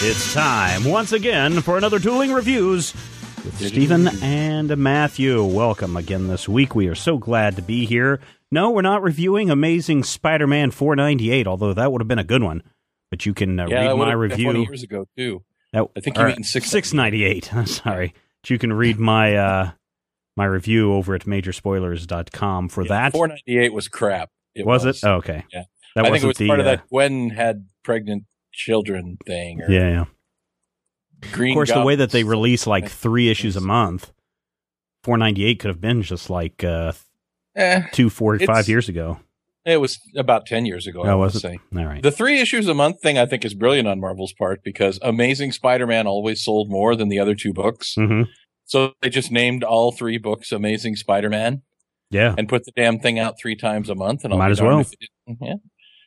It's time once again for another Dueling Reviews with Stephen and Matthew. Welcome again this week. We are so glad to be here. No, we're not reviewing Amazing Spider-Man 498, although that would have been a good one. But you can uh, Yeah, read my review. 20 years ago too. That- I think you or, mean six- 698. I'm sorry. But you can read my uh, my review over at majorspoilers.com for Yeah, that. 498 was crap. It was, was, it? Oh, okay. Yeah. That I think it was the part of uh, that Gwen had pregnant children thing. Or Yeah, yeah. Green of course, the way that they release like three issues a month, 498 could have been just like uh, Eh, two, four, five years ago. it was about 10 years ago. I Oh, would was say. All right. The three issues a month thing I think is brilliant on Marvel's part because Amazing Spider-Man always sold more than the other two books. hmm So they just named all three books Amazing Spider-Man Yeah. and put the damn thing out three times a month. And I'll Might as well. didn't. Yeah.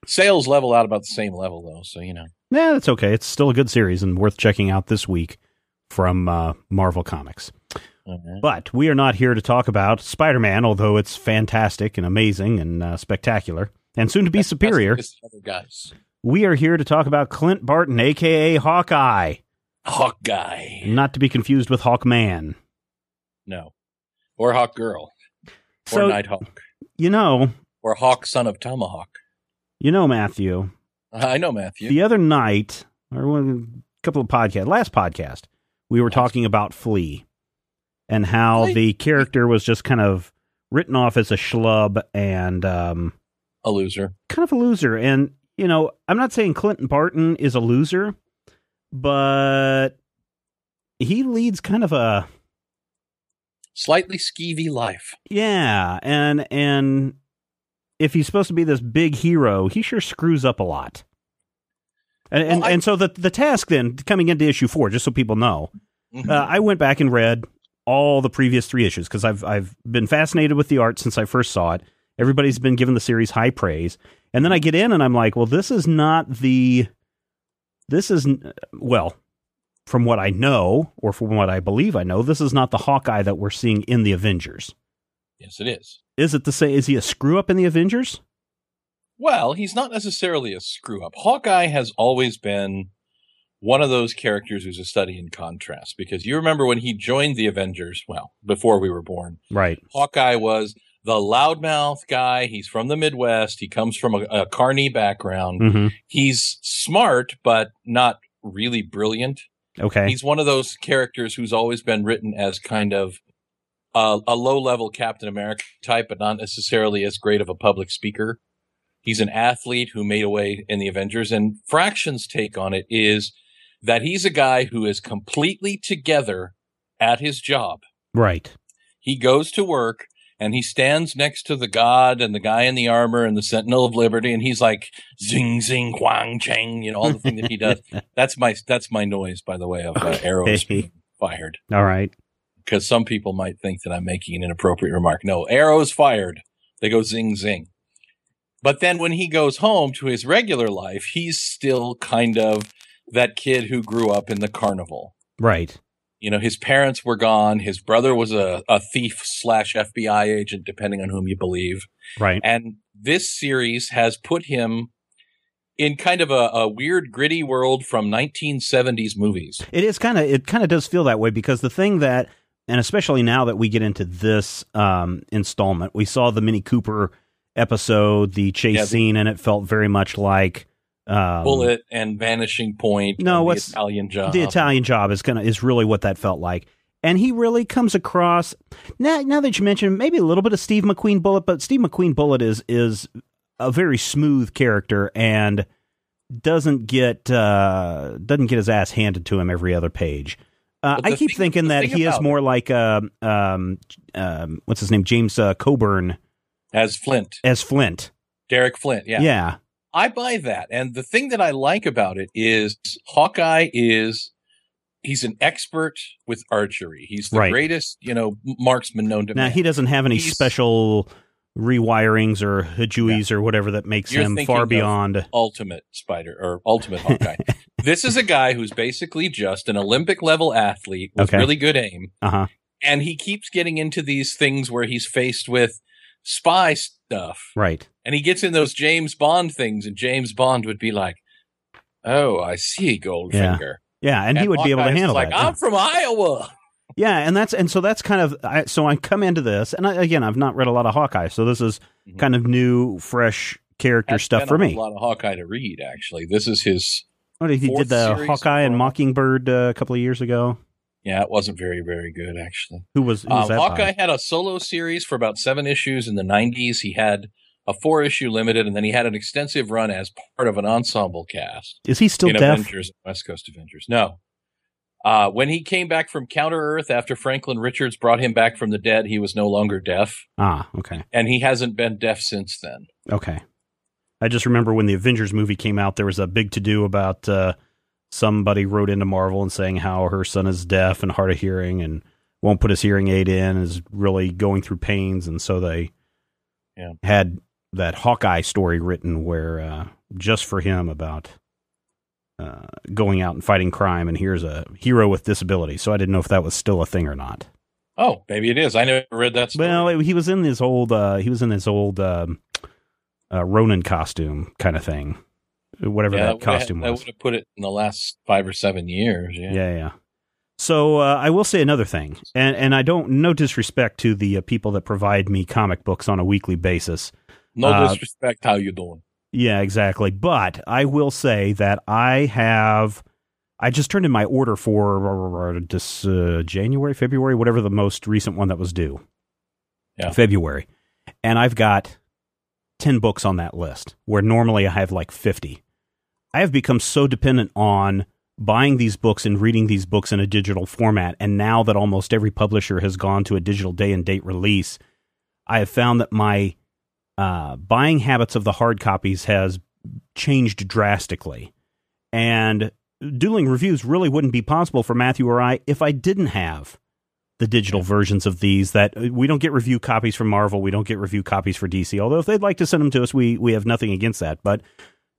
Sales level out about the same level though, so you know. Yeah, that's okay. It's still a good series and worth checking out this week from uh, Marvel Comics. Mhm. But we are not here to talk about Spider Man, although it's fantastic and amazing and uh, spectacular and soon to be That's- superior. other guys. We are here to talk about Clint Barton, aka Hawkeye, Hawk guy. not to be confused with Hawkman. No. Or Hawk Girl. Or So, Nighthawk. you know, Or Hawk Son of Tomahawk. you know, Matthew, I know, Matthew. the other night, or one, a couple of podcasts, last podcast, we were Last- talking about Flea and how Flea? the character was just kind of written off as a schlub and um, A loser. kind of a loser. And, you know, I'm not saying Clinton Barton is a loser, but he leads kind of a Slightly skeevy life. yeah, and and if he's supposed to be this big hero, he sure screws up a lot. And and, I- and so the the task then coming into issue four, just so people know, Mhm. uh, I went back and read all the previous three issues because I've I've been fascinated with the art since I first saw it. Everybody's been giving the series high praise, and then I get in and I'm like, well, this is not the this is well, from what I know or from what I believe I know, this is not the Hawkeye that we're seeing in the Avengers. yes, it is. Is it the same? Is he a screw up in the Avengers? Well, he's not necessarily a screw up. Hawkeye has always been one of those characters who's a study in contrast because you remember when he joined the Avengers, well, before we were born, Right. Hawkeye was the loudmouth guy. He's from the Midwest. He comes from a, a carny background. hmm He's smart, but not really brilliant. Okay. He's one of those characters who's always been written as kind of a, a low level Captain America type, but not necessarily as great of a public speaker. He's an athlete who made a way in the Avengers, and Fraction's take on it is that he's a guy who is completely together at his job. right. He goes to work and he stands next to the god and the guy in the armor and the Sentinel of Liberty, and he's like zing zing huang chang, you know, all the thing that he does. That's my that's my noise, by the way, of uh, arrows Okay. being fired. All right. Because some people might think that I'm making an inappropriate remark. No, arrows fired. They go zing zing. But then when he goes home to his regular life, he's still kind of that kid who grew up in the carnival. Right. You know, his parents were gone. His brother was a, a thief slash FBI agent, depending on whom you believe. Right. And this series has put him in kind of a, a weird, gritty world from 1970s movies. It is kind of it kind of does feel that way because the thing that and especially now that we get into this um installment, we saw the Mini Cooper episode, the chase Yeah, scene, and it felt very much like um, Bullitt and Vanishing Point. No, what's- the Italian job? the Italian job is gonna is really what that felt like. And he really comes across now. Now that you mention maybe a little bit of Steve McQueen Bullitt, but Steve McQueen Bullitt is is a very smooth character and doesn't get uh, doesn't get his ass handed to him every other page. Uh, I keep thing- thinking that he is more like uh, um, um, what's his name, James uh, Coburn as Flint, as Flint. Derek Flint. Yeah. yeah, I buy that. And the thing that I like about it is Hawkeye is he's an expert with archery. He's the Right. greatest, you know, marksman known to Now man. Now he doesn't have any He's- special rewirings or hajuis or whatever that makes You're him far beyond. ultimate spider or ultimate Hawkeye. this is a guy who's basically just an Olympic level athlete with Okay. really good aim. Uh huh. And he keeps getting into these things where he's faced with spy stuff. Right. And he gets in those James Bond things, and James Bond would be like, "Oh, I see, Goldfinger." Yeah, and, he would be able to handle like, that. yeah. I'm from Iowa. Yeah, and that's and so that's kind of I, so I come into this, and I, again, I've not read a lot of Hawkeye, so this is Mhm. kind of new, fresh character That's stuff for a lot of Hawkeye to read. Actually, this is his. What he did the Hawkeye and. Mockingbird uh, a couple of years ago? Yeah, it wasn't very, very good actually. Who was, who was Um, that? Hawkeye by? had a solo series for about seven issues in the 90s. He had a four issue limited, and then he had an extensive run as part of an ensemble cast Is he still in deaf? Avengers, West Coast Avengers. No. Uh, when he came back from Counter Earth after Franklin Richards brought him back from the dead, he was no longer deaf, Ah, okay, and he hasn't been deaf since then. okay. I just remember when the Avengers movie came out, there was a big to do about uh, somebody wrote into Marvel and saying how her son is deaf and hard of hearing and won't put his hearing aid in, is really going through pains, and so they Yeah. had that Hawkeye story written where uh, just for him about uh, going out and fighting crime, and here's a hero with disability. So I didn't know if that was still a thing or not. Oh, maybe it is. I never read that story. Well, it, he was in this old. Uh, he was in this old um, uh, Ronin costume kind of thing, whatever yeah, that costume was. I would have put it in the last five or seven years. Yeah. Yeah, yeah. So uh, I will say another thing, and and I don't no disrespect to the uh, people that provide me comic books on a weekly basis. No Uh, disrespect. How you doing? Yeah, exactly. But I will say that I have. I just turned in my order for uh, this January, February, whatever the most recent one that was due. Yeah. February, and I've got ten books on that list, where normally I have like fifty. I have become so dependent on buying these books and reading these books in a digital format, and now that almost every publisher has gone to a digital day and date release, I have found that my uh, buying habits of the hard copies has changed drastically. And doing reviews really wouldn't be possible for Matthew or I if I didn't have the digital versions of these that uh, we don't get review copies from Marvel, we don't get review copies for DC. Although if they'd like to send them to us, we we have nothing against that. But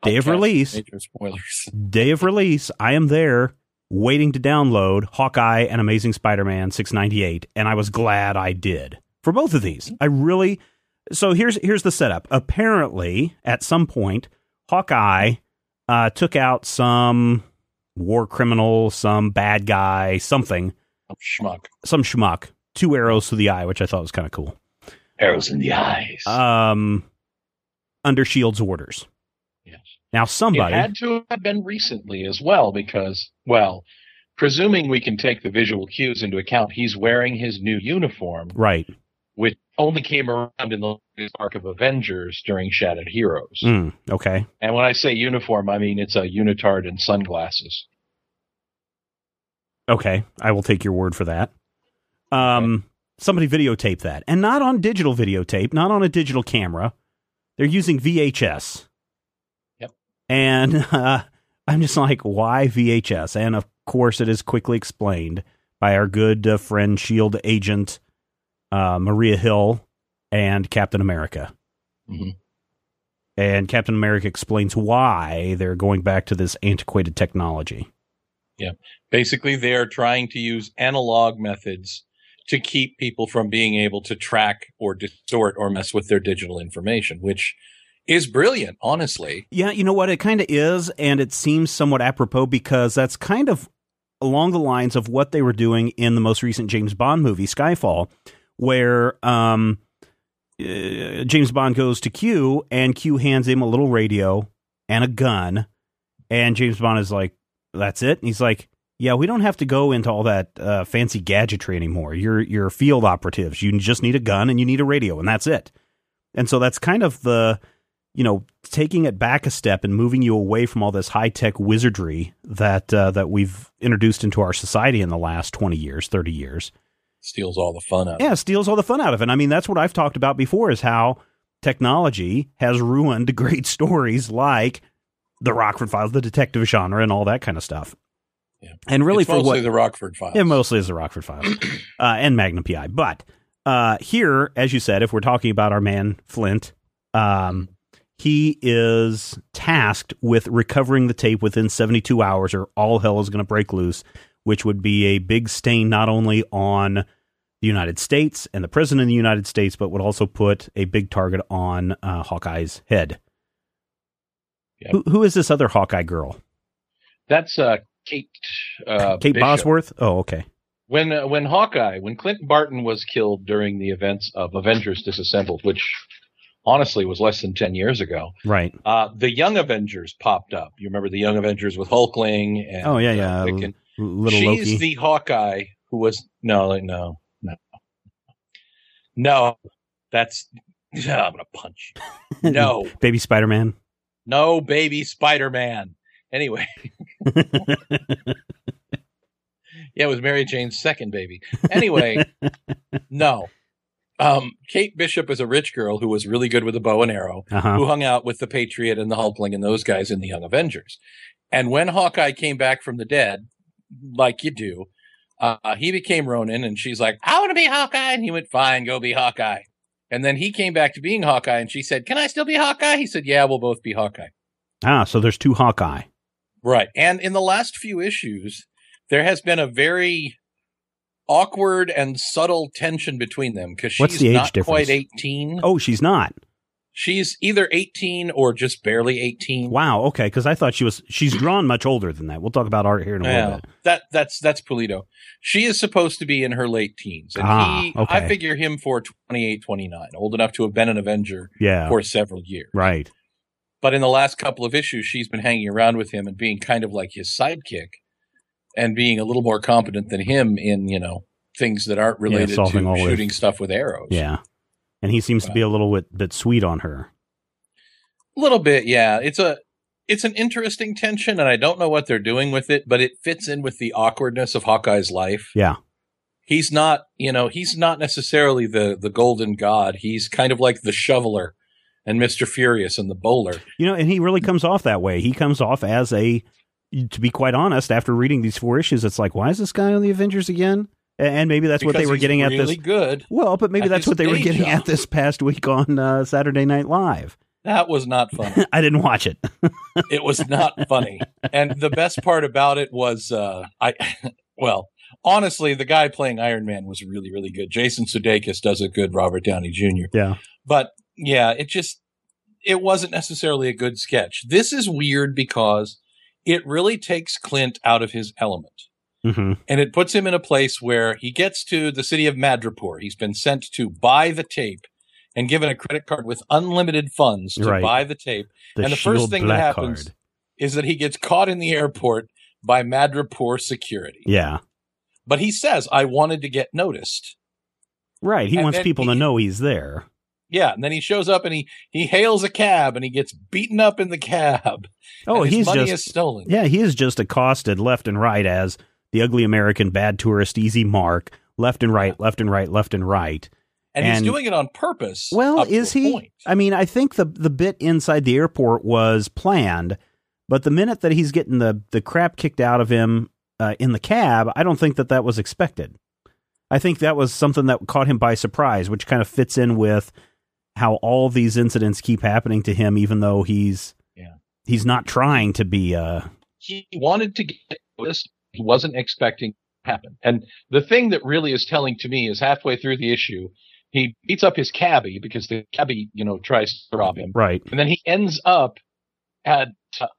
day of release, Major spoilers. day of release, I am there waiting to download Hawkeye and Amazing Spider-Man 698 and I was glad I did. For both of these. I really So here's here's the setup. Apparently, at some point, Hawkeye uh, took out some war criminal, some bad guy, something, I'm schmuck. some schmuck, two arrows to the eye, which I thought was kind of cool. Arrows in the eyes. Um under Shield's orders. Now somebody It had to have been recently as well, because, well, presuming we can take the visual cues into account, he's wearing his new uniform, right. which only came around in the arc of Avengers during Shattered Heroes. Mm, okay. And when I say uniform, I mean it's a unitard and sunglasses. Okay, I will take your word for that. Um, somebody videotape that, and not on digital videotape, not on a digital camera. They're using VHS. And uh, I'm just like, why VHS? And of course, it is quickly explained by our good uh, friend Shield agent uh, Maria Hill and Captain America. Mhm. And Captain America explains why they're going back to this antiquated technology. Yeah. Basically, they are trying to use analog methods to keep people from being able to track or distort or mess with their digital information, which is brilliant, honestly. Yeah, you know what? It kind of is, and it seems somewhat apropos because that's kind of along the lines of what they were doing in the most recent James Bond movie, Skyfall, where um, uh, James Bond goes to Q, and Q hands him a little radio and a gun, and James Bond is like, "That's it." And he's like, "Yeah, we don't have to go into all that uh, fancy gadgetry anymore. You're you're field operatives. You just need a gun and you need a radio, and that's it." And so that's kind of the you know, taking it back a step and moving you away from all this high tech wizardry that uh, that we've introduced into our society in the last twenty years, thirty years. Steals all the fun out. of it. Yeah, steals all the fun out of it. I mean, that's what I've talked about before: is how technology has ruined great stories like the Rockford Files, the detective genre, and all that kind of stuff. Yeah. And really, It's for mostly what the Rockford Files. it mostly is the Rockford Files uh, and Magnum PI. But uh, here, as you said, if we're talking about our man Flint, um, he is tasked with recovering the tape within 72 hours, or all hell is going to break loose, which would be a big stain not only on the United States and the president of the United States, but would also put a big target on uh, Hawkeye's head. Yep. Who, who is this other Hawkeye girl? That's uh, Kate. Uh, Kate Bishop. Bosworth. Oh, okay. When uh, when Hawkeye, when Clint Barton was killed during the events of Avengers Disassembled, which honestly was less than ten years ago, Right. uh, the Young Avengers popped up. You remember the Young Avengers with Hulkling and Oh, yeah, uh, yeah. L- Little She's Loki. the Hawkeye who was no, like, no, no, no. That's yeah, I'm gonna punch. you. No, Baby Spider Man. no, baby Spider Man. Anyway, yeah, it was Mary Jane's second baby. Anyway, no. Um, Kate Bishop is a rich girl who was really good with a bow and arrow, Uh huh. who hung out with the Patriot and the Hulkling and those guys in the Young Avengers. And when Hawkeye came back from the dead, like you do, uh, he became Ronin, and she's like, "I want to be Hawkeye," and he went, "Fine, go be Hawkeye." And then he came back to being Hawkeye, and she said, "Can I still be Hawkeye?" He said, "Yeah, we'll both be Hawkeye." Ah, so there's two Hawkeye. Right. And in the last few issues, there has been a very awkward and subtle tension between them because she's the not difference? quite 18. Oh, she's not. She's either 18 or just barely 18. Wow. Okay. Because I thought she was. She's drawn much older than that. We'll talk about art here in a little bit. that that's that's Pulido. She is supposed to be in her late teens, and Ah, he, okay. I figure him for 28, 29, old enough to have been an Avenger Yeah. for several years. Right. But in the last couple of issues, she's been hanging around with him and being kind of like his sidekick, and being a little more competent than him in you know things that aren't related solving to shooting his- stuff with arrows. Yeah. And he seems to be a little bit, bit sweet on her. A little bit, yeah. It's a it's an interesting tension, and I don't know what they're doing with it, but it fits in with the awkwardness of Hawkeye's life. Yeah. He's not, you know, he's not necessarily the the golden god. He's kind of like the shoveler and Mister Furious and the bowler. You know, and he really comes off that way. He comes off as a. To be quite honest, after reading these four issues, it's like, why is this guy on the Avengers again? And maybe that's what they were getting really at this. Really good. Well, but maybe that's what they were getting job. at this past week on uh, Saturday Night Live. That was not funny. I didn't watch it. it was not funny. And the best part about it was, uh, I, well, honestly, the guy playing Iron Man was really, really good. Jason Sudeikis does a good Robert Downey Jr. Yeah. But yeah, it just, it wasn't necessarily a good sketch. This is weird because it really takes Clint out of his element. hmm And it puts him in a place where he gets to the city of Madripoor. He's been sent to buy the tape and given a credit card with unlimited funds to Right. buy the tape The And the first thing that happens- card. is that he gets caught in the airport by Madripoor security. Yeah. But he says, I wanted to get noticed. Right. He And wants people to know he's there. Yeah. And then he shows up and he, he hails a cab and he gets beaten up in the cab. Oh, and his he's money just is stolen. Yeah, he is just accosted left and right as the ugly American bad tourist, easy mark, left and right, left and right, left and right. And, he's doing it on purpose. Well, is he? point. I mean, I think the the bit inside the airport was planned, but the minute that he's getting the the crap kicked out of him uh, in the cab, I don't think that that was expected. I think that was something that caught him by surprise, which kind of fits in with how all these incidents keep happening to him, even though he's Yeah. he's not trying to be. Uh, he wanted to get this. He wasn't expecting to happen. And the thing that really is telling to me is halfway through the issue, he beats up his cabbie because the cabbie, you know, tries to rob him. right. And then he ends up at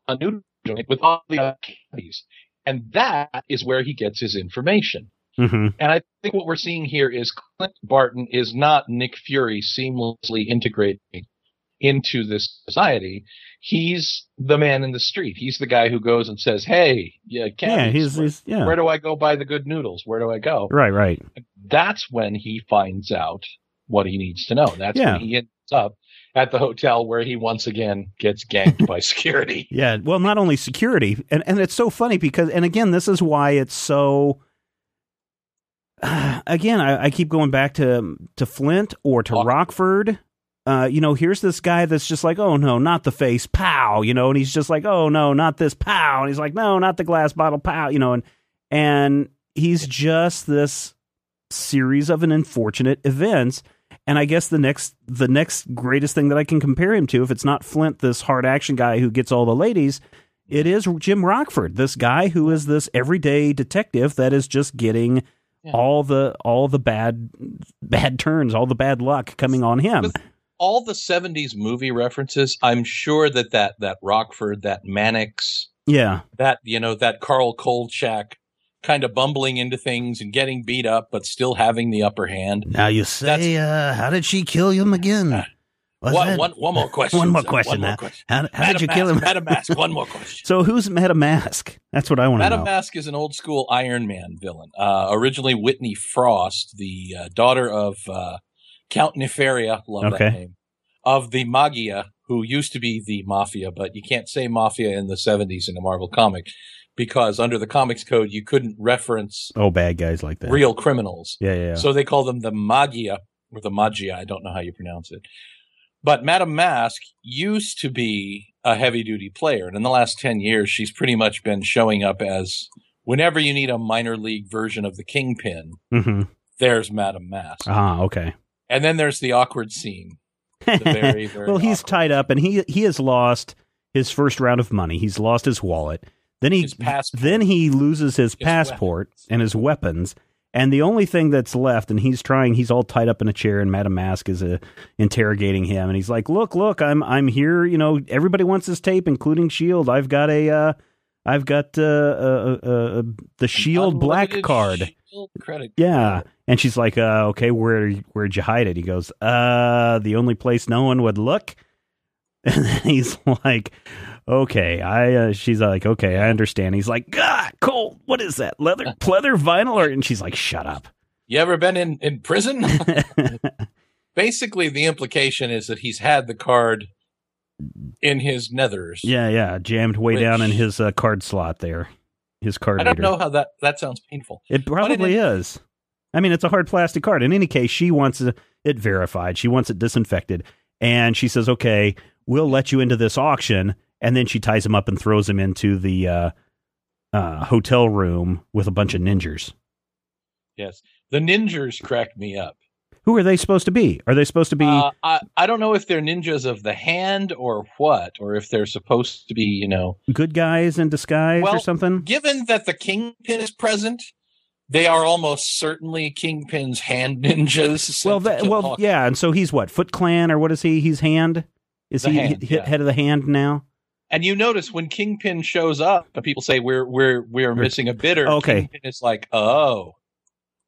a noodle joint with all the other cabbies. And that is where he gets his information. Hmm And I think what we're seeing here is Clint Barton is not Nick Fury seamlessly integrating into this society. He's the man in the street. He's the guy who goes and says, "Hey, yeah, Yeah, he's, where, he's yeah. where do I go buy the good noodles? Where do I go?" Right, right. That's when he finds out what he needs to know. That's Yeah. when he ends up at the hotel where he once again gets ganked by security. Yeah, well, not only security, and and it's so funny because, and again, this is why it's so. again, I, I keep going back to to Flint or to. Rockford. Uh, you know, here's this guy that's just like, oh no, not the face, pow, you know, and he's just like, oh no, not this, pow, and he's like, no, not the glass bottle, pow, you know, and and he's just this series of an unfortunate events. And I guess the next the next greatest thing that I can compare him to, if it's not Flint, this hard action guy who gets all the ladies, it is Jim Rockford, this guy who is this everyday detective that is just getting Yeah. all the all the bad bad turns, all the bad luck coming on him. With all the '70s movie references, I'm sure that that that Rockford, that Mannix, Yeah, that you know that Carl Kolchak kind of bumbling into things and getting beat up, but still having the upper hand. Now you say, uh, how did she kill him again? One, one, one more question. One more sir. question. One more question. How, how did you Mask, kill him? Madam Mask, one more question. So who's Madam Mask? That's what I want to know. Madam. Mask is an old school Iron Man villain. Uh, originally Whitney Frost, the uh, daughter of uh, Count Nefaria, love Okay. that name, of the Maggia, who used to be the Mafia, but you can't say Mafia in the 70s in a Marvel comic because under the comics code you couldn't reference oh, bad guys like that. real criminals. Yeah, yeah. yeah. So they call them the Maggia or the Maggia. I don't know how you pronounce it. But Madame Mask used to be a heavy duty player. And in the last 10 years, she's pretty much been showing up as whenever you need a minor league version of the Kingpin, hmm there's Madame Mask. Ah, okay. And then there's the awkward scene. The very, very well, he's awkward. tied up, and he he has lost his first round of money. He's lost his wallet. Then he then he loses his, His passport weapons. and his weapons. And the only thing that's left, and he's trying, he's all tied up in a chair, and Madame Mask is uh, interrogating him, and he's like, "Look, look, I'm I'm here. You know, everybody wants this tape, including Shield. I've got a, uh, I've got uh, uh, uh, uh, the Shield black card. Shield credit. Yeah. And she's like, uh, okay, where where'd you hide it? He goes, uh, the only place no one would look. And then he's like, okay, I. Uh, she's like, okay, I understand. He's like, God, Cole, what is that? Leather, pleather, vinyl, or? And she's like, shut up. You ever been in, in prison? Basically, the implication is that he's had the card in his nethers. yeah, yeah, jammed way down in his uh, card slot there. His card I don't reader. know how that that sounds painful. It probably is. I mean, it's a hard plastic card. In any case, she wants it it verified. She wants it disinfected. And she says, okay, we'll let you into this auction. And then she ties him up and throws him into the uh, uh, hotel room with a bunch of ninjas. Yes, the ninjas cracked me up. Who are they supposed to be? Are they supposed to be? Uh, I I don't know if they're ninjas of the hand or what, or if they're supposed to be, you know. good guys in disguise or something? Given that the kingpin is present, they are almost certainly kingpin's hand ninjas. Well, that, well, yeah. And so he's what? Foot Clan or what is he? He's hand. Is The he Hand, hit, yeah. head of the hand now? And you notice when Kingpin shows up, and people say we're we're we're missing a bidder. Okay. Kingpin is like, oh,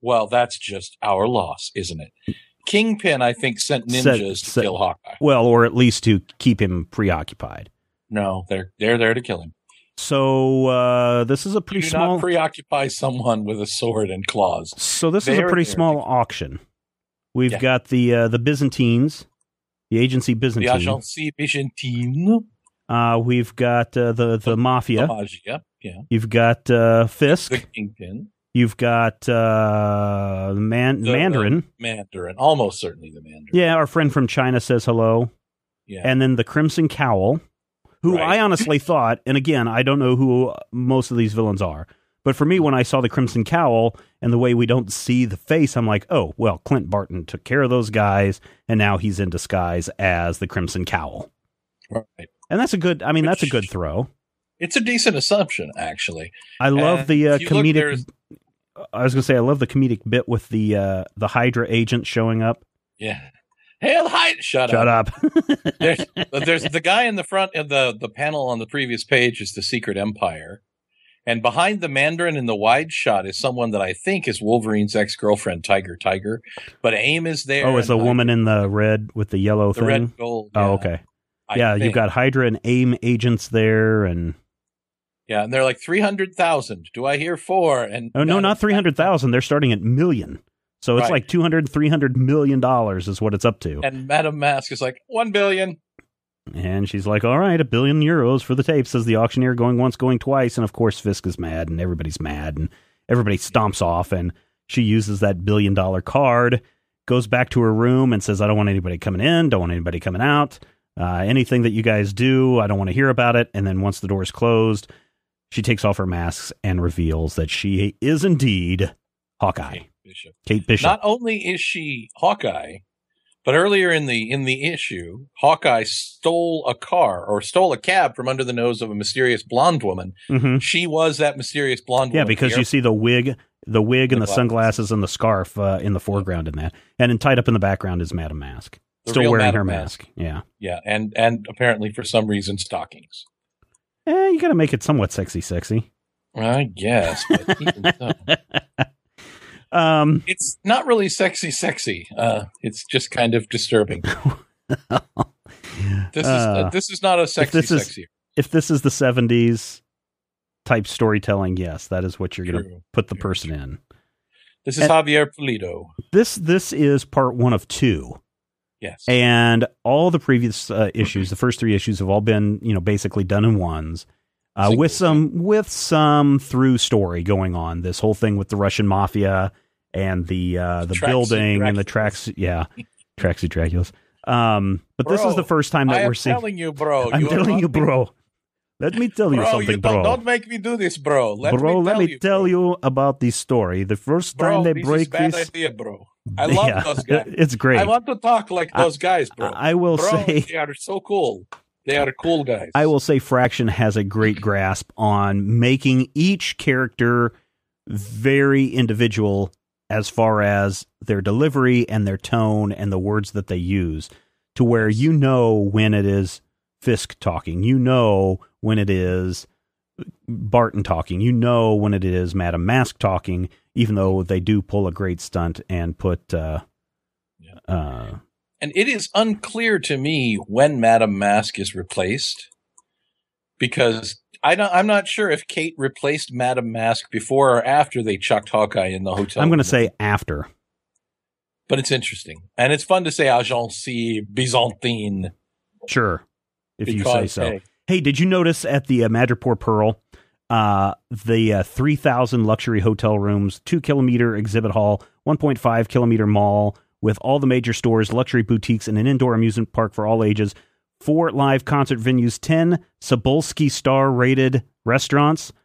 well, that's just our loss, isn't it? Kingpin, I think, sent ninjas to kill Hawkeye. Well, or at least to keep him preoccupied. No, they're they're there to kill him. So uh, this is a pretty small. not preoccupy someone with a sword and claws. so this is a pretty small auction. We've Yeah. got the uh, the Byzantines, the agency The Byzantine. Agence Byzantine, Uh, we've got uh, the the mafia. the Maggia, yeah, You've got uh, Fisk. the Kingpin, You've got uh, Man- The, uh, Mandarin. Mandarin, almost certainly the Mandarin. yeah, our friend from China says hello. yeah. and then the Crimson Cowl, who Right. I honestly thought, and again, I don't know who most of these villains are, but for me, when I saw the Crimson Cowl and the way we don't see the face, I'm like, oh, well, Clint Barton took care of those guys, and now he's in disguise as the Crimson Cowl. right. And that's a good, I mean, that's a good throw. It's a decent assumption, actually. I love And the uh, you look, comedic. I was going to say, I love the comedic bit with the uh, the Hydra agent showing up. Yeah. Hail Hydra! Shut, Shut up. Shut up. There's, there's the guy in the front of the the panel on the previous page is the Secret Empire, and behind the Mandarin in the wide shot is someone that I think is Wolverine's ex girlfriend, Tiger Tiger. But AIM is there. oh, it's the woman in the red with the yellow the thing. red gold. oh, yeah, okay. I yeah, you've got Hydra and AIM agents there, and yeah, and they're like three hundred thousand. Do I hear four? And Oh no, not three hundred thousand. They're starting at million. So it's Right. like 200 300 million dollars is what it's up to. And Madame Mask is like one billion. And she's like, "All right, a billion euros for the tape," says the auctioneer, going once, going twice, and of course Fisk is mad, and everybody's mad, and everybody stomps off, and she uses that billion dollar card, goes back to her room, and says, "I don't want anybody coming in, don't want anybody coming out, uh, anything that you guys do, I don't want to hear about it." And then once the door is closed, she takes off her masks and reveals that she is indeed Hawkeye, Kate Bishop. Kate Bishop. Not only is she Hawkeye, but earlier in the in the issue, Hawkeye stole a car or stole a cab from under the nose of a mysterious blonde woman. hmm She was that mysterious blonde Yeah, because you see the wig the wig and The the sunglasses and the scarf uh, in the foreground in that, and then tied up in the background is Madame Mask, still wearing Madame her Mask. Yeah, Yeah, and and apparently for some reason stockings. eh, you got to make it somewhat sexy, sexy. I guess, so. Um, it's not really sexy, sexy. Uh, it's just kind of disturbing. This is Uh, this is not a sexy, this is- sexy. if this is the '70s type storytelling, yes, that is what you're going to put the Very person true. in. This is and- Javier Pulido. This this is part one of two. Yes. and all the previous uh, issues, the first three issues, have all been you know basically done in ones, uh, with some with some through story going on. This whole thing with the Russian mafia and the uh, the Tracksuit building and the tracks, yeah, tracksuit Draculas. Um, but this is the first time that I we're seeing. telling you, bro. I'm telling you, bro. Let me tell you Bro, something, you don't, bro. don't make me do this, bro. Let bro, me let me you, tell bro. you about this story. The first time Bro, they this break this, idea, bro. I love Yeah, those guys. It's great. I want to talk like I- those guys, bro. I will say they are so cool. They are cool guys. I will say Fraction has a great grasp on making each character very individual as far as their delivery and their tone and the words that they use to where you know when it is Fisk talking, you know when it is Barton talking, you know when it is Madame Mask talking, even though they do pull a great stunt and put uh Yeah. uh And it is unclear to me when Madame Mask is replaced because I don't, I'm not sure if Kate replaced Madame Mask before or after they chucked Hawkeye in the hotel. I'm going to say after. but it's interesting and it's fun to say Agence Byzantine Sure. If you say so. hey, Hey, did you notice at the uh, Madripoor Pearl, uh, the uh, 3,000 luxury hotel rooms, two kilometer exhibit hall, 1.5 kilometer mall with all the major stores, luxury boutiques, and an indoor amusement park for all ages, four live concert venues, 10 Cebulski star rated restaurants.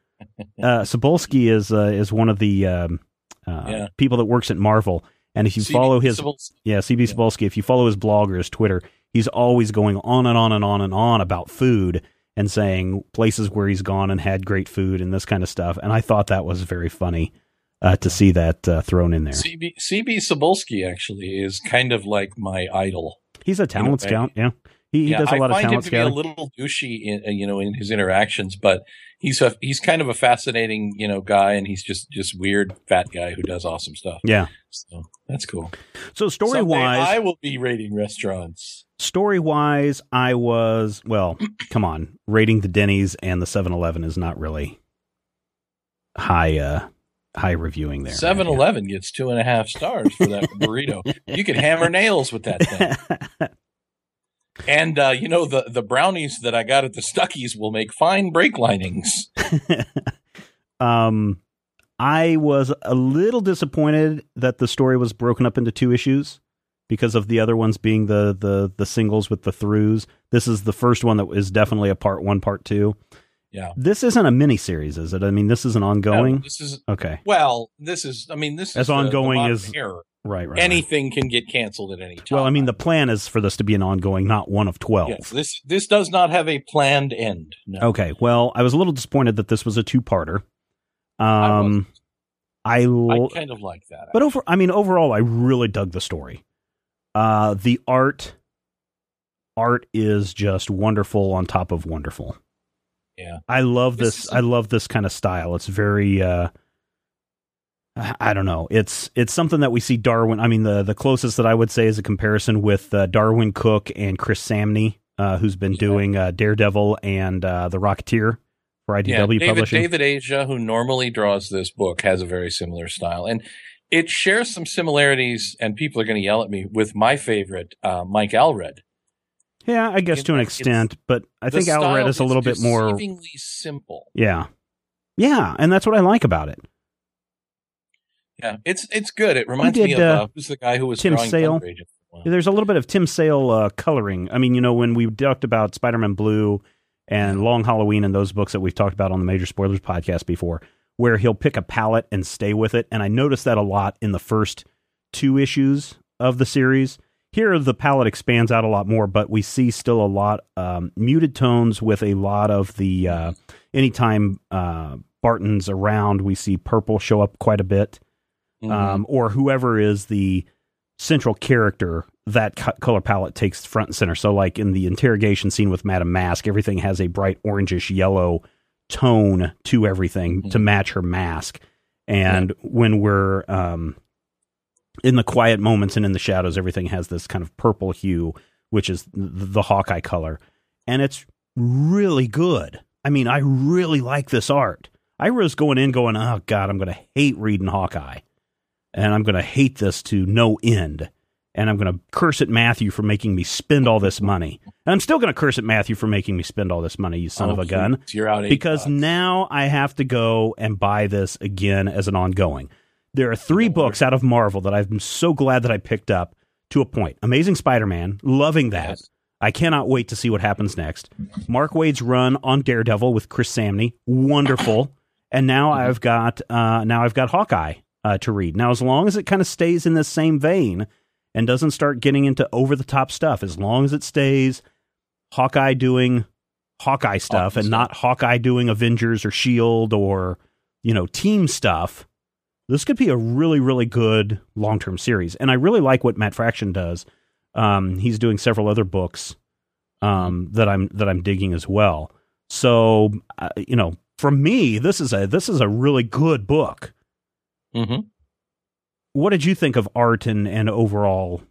Uh, Cebulski is uh, is one of the um, uh, Yeah. people that works at Marvel. And if you CB follow his yeah, CB Yeah. Cebulski. If you follow his blog or his Twitter, he's always going on and on and on and on about food and saying places where he's gone and had great food and this kind of stuff. And I thought that was very funny uh, to see that uh, thrown in there. CB CB actually is kind of like my idol. He's a talent scout. Yeah, he, he yeah, does a lot of find him talent to be a little douchey in uh, you know in his interactions, but he's a he's kind of a fascinating you know guy, and he's just just weird fat guy who does awesome stuff. yeah. So that's cool. So story Someday wise, I will be rating restaurants. Story wise, I was well. come on, rating the Denny's and the 7-Eleven is not really high uh high reviewing there. 7 Eleven gets two and a half stars for that burrito. You could hammer nails with that thing. And uh, you know the the brownies that I got at the Stuckey's will make fine brake linings. um, I was a little disappointed that the story was broken up into two issues because of the other ones being the the the singles with the throughs. This is the first one that is definitely a part one, part two. Yeah. This isn't a mini series, is it? I mean, this is an No, ongoing. this is Okay, well. This is. I mean, this As is the- the ongoing modern as- era. right, right. right. Anything can get canceled at any time. Well, I mean, the plan is for this to be an ongoing, not one of twelve. Yes, this this does not have a planned end. No. Okay. Well, I was a little disappointed that this was a two-parter. Um, I, I l- kind of like that. But over, I mean, overall, I really dug the story. Uh, the art, art is just wonderful on top of wonderful. Yeah. I love This this. is- I love this kind of style. It's very, uh, I I don't know. It's it's something that we see Darwyn. I mean, the the closest that I would say is a comparison with uh, Darwyn Cooke and Chris Samnee, uh, who's been Yeah. doing uh, Daredevil and uh, the Rocketeer for IDW yeah, David, Publishing. David Asia, who normally draws this book, has a very similar style, and it shares some similarities. And people are going to yell at me with my favorite, uh, Mike Allred. yeah, I guess in to an extent, but I think style Allred is a little bit more deceivingly simple. Yeah. Yeah, and that's what I like about it. Yeah, it's it's good. It reminds did, me of uh, uh, who's the guy who was Tim drawing Sale. Thunderage at the while. There's a little bit of Tim Sale uh, coloring. I mean, you know, when we talked about Spider-Man Blue and Long Halloween and those books that we've talked about on the Major Spoilers podcast before, where he'll pick a palette and stay with it, and I noticed that a lot in the first two issues of the series. Here, the palette expands out a lot more, but we see still a lot um, muted tones with a lot of the uh, anytime uh, Barton's around, we see purple show up quite a bit, Mhm. um, or whoever is the central character. That co- color palette takes front and center. So, like in the interrogation scene with Madame Mask, everything has a bright orangish yellow tone to everything to Mhm. match her mask. And when we're um, in the quiet moments and in the shadows, everything has this kind of purple hue, which is the Hawkeye color. And it's really good. I mean, I really like this art. I was going in going, oh, God, I'm going to hate reading Hawkeye. And I'm going to hate this to no end. And I'm going to curse at Matthew for making me spend all this money. And I'm still going to curse at Matthew for making me spend all this money, you son Oh, of a gun You're out because bucks. now I have to go and buy this again as an ongoing. There are three books out of Marvel that I'm so glad that I picked up to a point. Amazing Spider-Man, loving that. Yes. I cannot wait to see what happens next. Mark Waid's run on Daredevil with Chris Samnee, wonderful. And now Mm-hmm. I've got uh, now I've got Hawkeye uh, to read. Now, as long as it kind of stays in the same vein and doesn't start getting into over the top stuff, as long as it stays Hawkeye doing Hawkeye stuff and stuff. not Hawkeye doing Avengers or Shield or you know team stuff. This could be a really really good long term series, and I really like what Matt Fraction does. Um, he's doing several other books um, that I'm that I'm digging as well. So uh, you know, for me, this is a this is a really good book. Mhm. What did you think of art and and overall?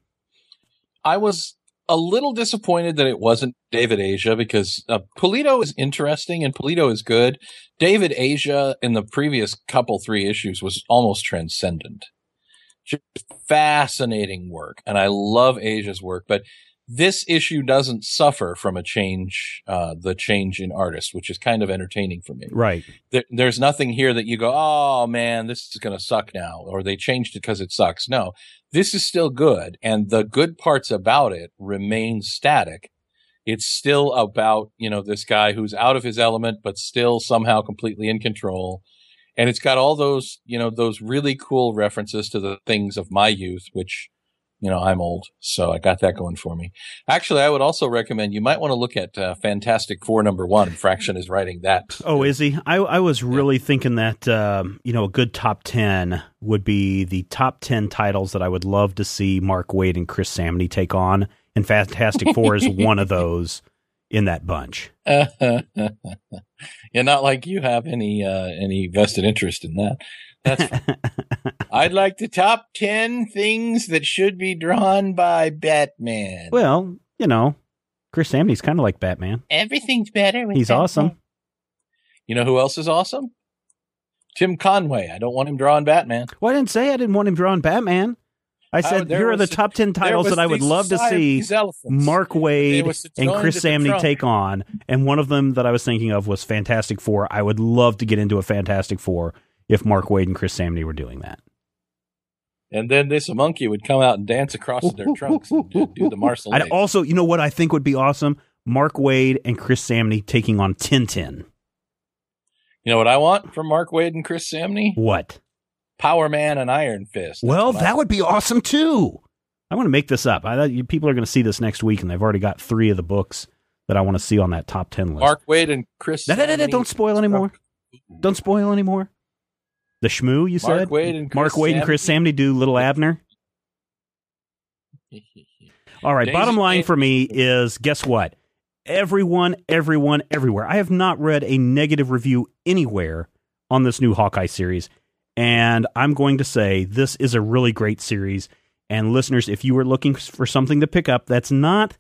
I was a little disappointed that it wasn't David Asia because uh, Polito is interesting and Polito is good. David Asia in the previous couple three issues was almost transcendent. Just fascinating work, and I love Asia's work, but this issue doesn't suffer from a change, uh, the change in artist, which is kind of entertaining for me. Right. There, there's nothing here that you go, oh man, this is going to suck now, or they changed it because it sucks. No, this is still good, and the good parts about it remain static. It's still about you know this guy who's out of his element, but still somehow completely in control. And it's got all those you know those really cool references to the things of my youth, which you know I'm old, so I got that going for me. Actually, I would also recommend you might want to look at uh, Fantastic Four number one. Fraction is writing that. Oh, is he? I I was really thinking that um, you know a good top ten would be the top ten titles that I would love to see Mark Waid and Chris Samnee take on, and Fantastic Four is one of those in that bunch. yeah, not like you have any uh, any vested interest in that. That's. I'd like the top ten things that should be drawn by Batman. well, you know, Chris Samnee's kind of like Batman. Everything's better. With He's Batman. awesome. You know who else is awesome? Tim Conway. I don't want him drawing Batman. Well, I didn't say I didn't want him drawing Batman. I uh, said Oh, here are the was- top ten titles that I would love to see. Mark Waid and Chris at Samnee take on, and one of them that I was thinking of was Fantastic Four. I would love to get into a Fantastic Four if Mark Waid and Chris Samnee were doing that. and then this monkey would come out and dance across their trunks and do, do the Marcel. I'd also, you know what I think would be awesome? Mark Waid and Chris Samnee taking on Tintin. You know what I want from Mark Waid and Chris Samnee? What? Power Man and Iron Fist. That's Well, that would be awesome too. I want to make this up. I thought you, people are going to see this next week, and they've already got three of the books that I want to see on that top ten list. Mark Waid and Chris. No, no, no, no, don't spoil anymore. Don't spoil anymore. The Shmoo, you Mark said? Waid and Chris Mark Waid and Chris Samnee do Little Abner. All right. Daisy bottom line for me is guess what? Everyone, everyone, everywhere. I have not read a negative review anywhere on this new Hawkeye series. And I'm going to say this is a really great series. And listeners, if you were looking for something to pick up, that's not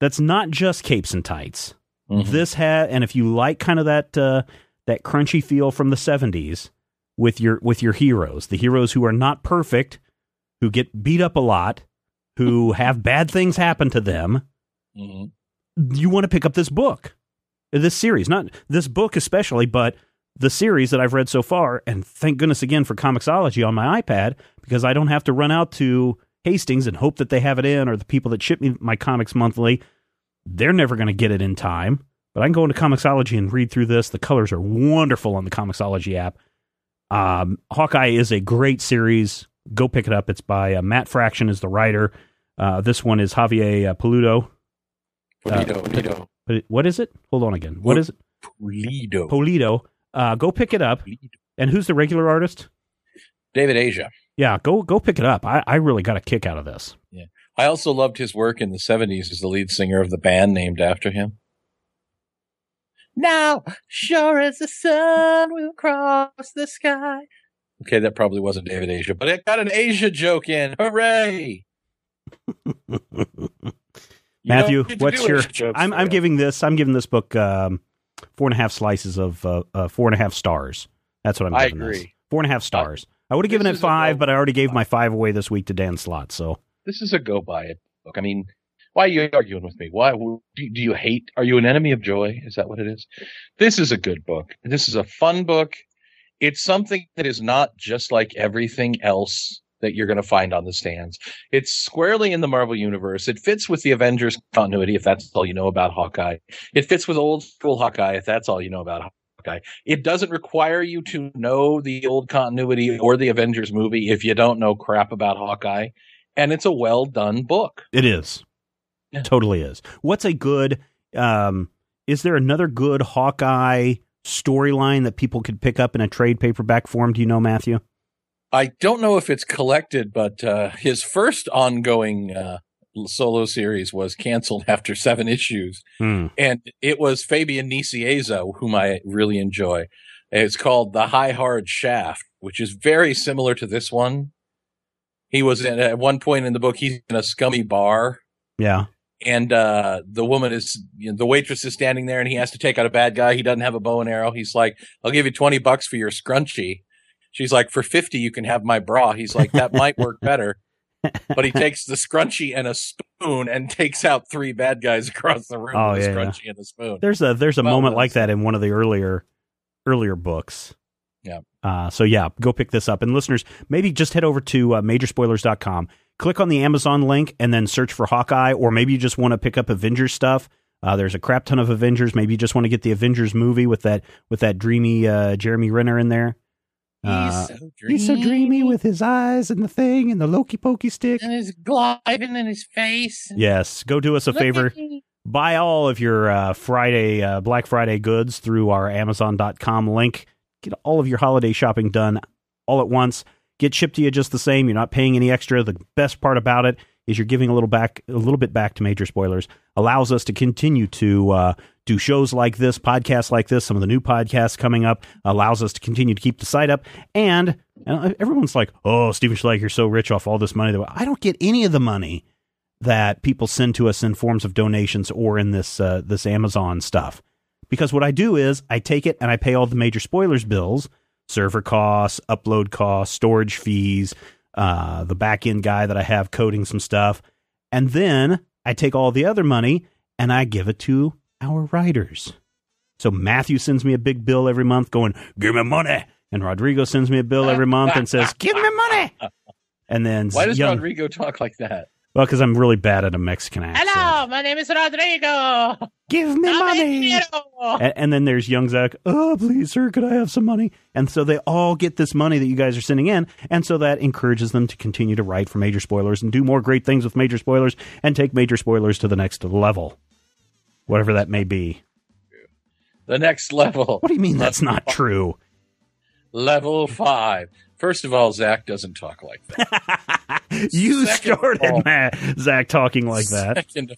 that's not just capes and tights. Mhm. This had, and if you like kind of that uh, that crunchy feel from the '70s with your with your heroes, the heroes who are not perfect, who get beat up a lot, who have bad things happen to them, Mhm. you want to pick up this book, this series, not this book especially, but the series that I've read so far. And thank goodness again for Comixology on my iPad because I don't have to run out to Hastings and hope that they have it in, or the people that ship me my comics monthly, they're never going to get it in time. But I can go into Comixology and read through this. The colors are wonderful on the Comixology app. Um, Hawkeye is a great series. Go pick it up. It's by uh, Matt Fraction is the writer. Uh, this one is Javier uh, Peludo. Pulido, Pulido, But what is it? Hold on again. What is it? Pulido. Polito. Uh, go pick it up. And who's the regular artist? David Asia. Yeah, go go pick it up. I, I really got a kick out of this. Yeah. I also loved his work in the 70s as the lead singer of the band named after him. Now, sure as the sun will cross the sky. Okay, that probably wasn't David Aja, but it got an Aja joke in. Hooray! Matthew, what's your? I'm I'm giving this. I'm giving this book um, four and a half slices of uh, uh, four and a half stars. That's what I'm giving I agree. this. Four and a half stars. I would have given it five, but I already gave my five away this week to Dan Slott. So This is a go by it book. I mean, why are you arguing with me? Why do you hate? Are you an enemy of joy? Is that what it is? This is a good book. This is a fun book. It's something that is not just like everything else that you're going to find on the stands. It's squarely in the Marvel universe. It fits with the Avengers continuity, if that's all you know about Hawkeye. It fits with old school Hawkeye, if that's all you know about Hawkeye. It doesn't require you to know the old continuity or the Avengers movie if you don't know crap about Hawkeye. And it's a well done book. it is, Yeah. totally is. What's a good? Um, is there another good Hawkeye storyline that people could pick up in a trade paperback form? Do you know, Matthew? I don't know if it's collected, but uh, his first ongoing uh, solo series was canceled after seven issues. Hmm. and it was Fabian Nicieza, whom I really enjoy. It's called The High Hard Shaft, which is very similar to this one. He was in, at one point in the book, he's in a scummy bar, Yeah. And uh, the woman is, you know, the waitress is standing there, and he has to take out a bad guy. He doesn't have a bow and arrow. He's like, "I'll give you twenty bucks for your scrunchie." She's like, "For fifty, you can have my bra." He's like, "That might work better." but he takes the scrunchie and a spoon and takes out three bad guys across the room Oh, with yeah, a yeah. scrunchie and a spoon. There's a there's a Well, moment like that in one of the earlier earlier books. Yeah. Uh, so yeah, go pick this up. And listeners, maybe just head over to uh, majorspoilers.com, click on the Amazon link, and then search for Hawkeye. Or maybe you just want to pick up Avengers stuff. Uh, there's a crap ton of Avengers. Maybe you just want to get the Avengers movie with that with that dreamy uh, Jeremy Renner in there. Uh, so he's so dreamy with his eyes and the thing and the Loki pokey stick. and his gliding in his face. Yes, go do us a Look favor. buy all of your uh, Friday uh, Black Friday goods through our Amazon.com link. Get all of your holiday shopping done all at once. Get shipped to you just the same. You're not paying any extra. The best part about it is you're giving a little back, a little bit back to Major Spoilers. Allows us to continue to uh, do shows like this, podcasts like this, some of the new podcasts coming up. Allows us to continue to keep the site up. And everyone's like, "Oh, Stephen Schleicher, you're so rich off all this money." I don't get any of the money that people send to us in forms of donations or in this uh, this Amazon stuff. Because what I do is I take it and I pay all the major spoilers bills, server costs, upload costs, storage fees, uh, the back end guy that I have coding some stuff, and then I take all the other money and I give it to our writers. So Matthew sends me a big bill every month, going, "Give me money," and Rodrigo sends me a bill every month and says, "Give me money." And then Why does young- Rodrigo talk like that? Well, because I'm really bad at a Mexican accent. Hello, my name is Rodrigo. Give me money. And, and then there's young Zach. Oh, please, sir, could I have some money? And so they all get this money that you guys are sending in, and so that encourages them to continue to write for major spoilers and do more great things with major spoilers and take major spoilers to the next level, whatever that may be. The next level. What do you mean that's not true? Level five. First of all, Zach doesn't talk like that. you Second started Matt, Zach talking like that, Second,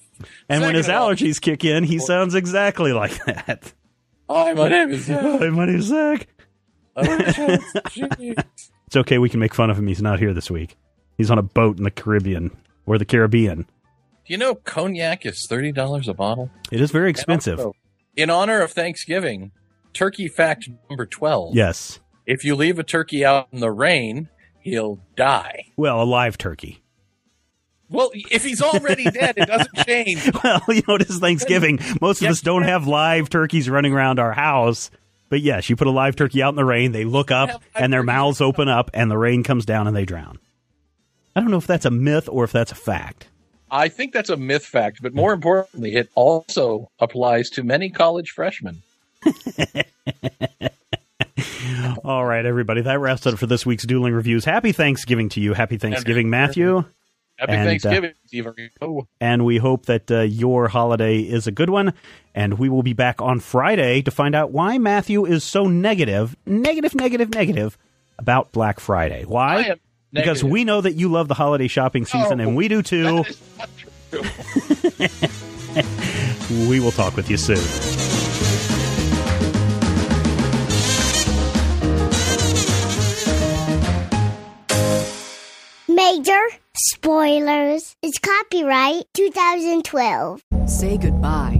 and when his of all- allergies kick in, he sounds exactly like that. Hi, my name is Zach. Hi, my name's Zach. It's okay. We can make fun of him. He's not here this week. He's on a boat in the Caribbean or the Caribbean. Do you know cognac is thirty dollars a bottle? It is very expensive. Also, in honor of Thanksgiving, turkey fact number twelve. Yes. If you leave a turkey out in the rain, he'll die. Well, a live turkey. Well, if he's already dead, it doesn't change. Well, you know, it is Thanksgiving. Most of us don't have live turkeys running around our house. But yes, you put a live turkey out in the rain, they look up and their mouths open up and the rain comes down and they drown. I don't know if that's a myth or if that's a fact. I think that's a myth fact, but more importantly, it also applies to many college freshmen. All right, everybody. That wraps it up for this week's dueling reviews. Happy Thanksgiving to you. Happy Thanksgiving, Matthew. Happy And, uh, Thanksgiving. Oh, and we hope that uh, your holiday is a good one. And we will be back on Friday to find out why Matthew is so negative, negative, negative, negative about Black Friday. Why? Because we know that you love the holiday shopping season, Oh, and we do too. That is not true. We will talk with you soon. Major spoilers. It's copyright 2012. Say goodbye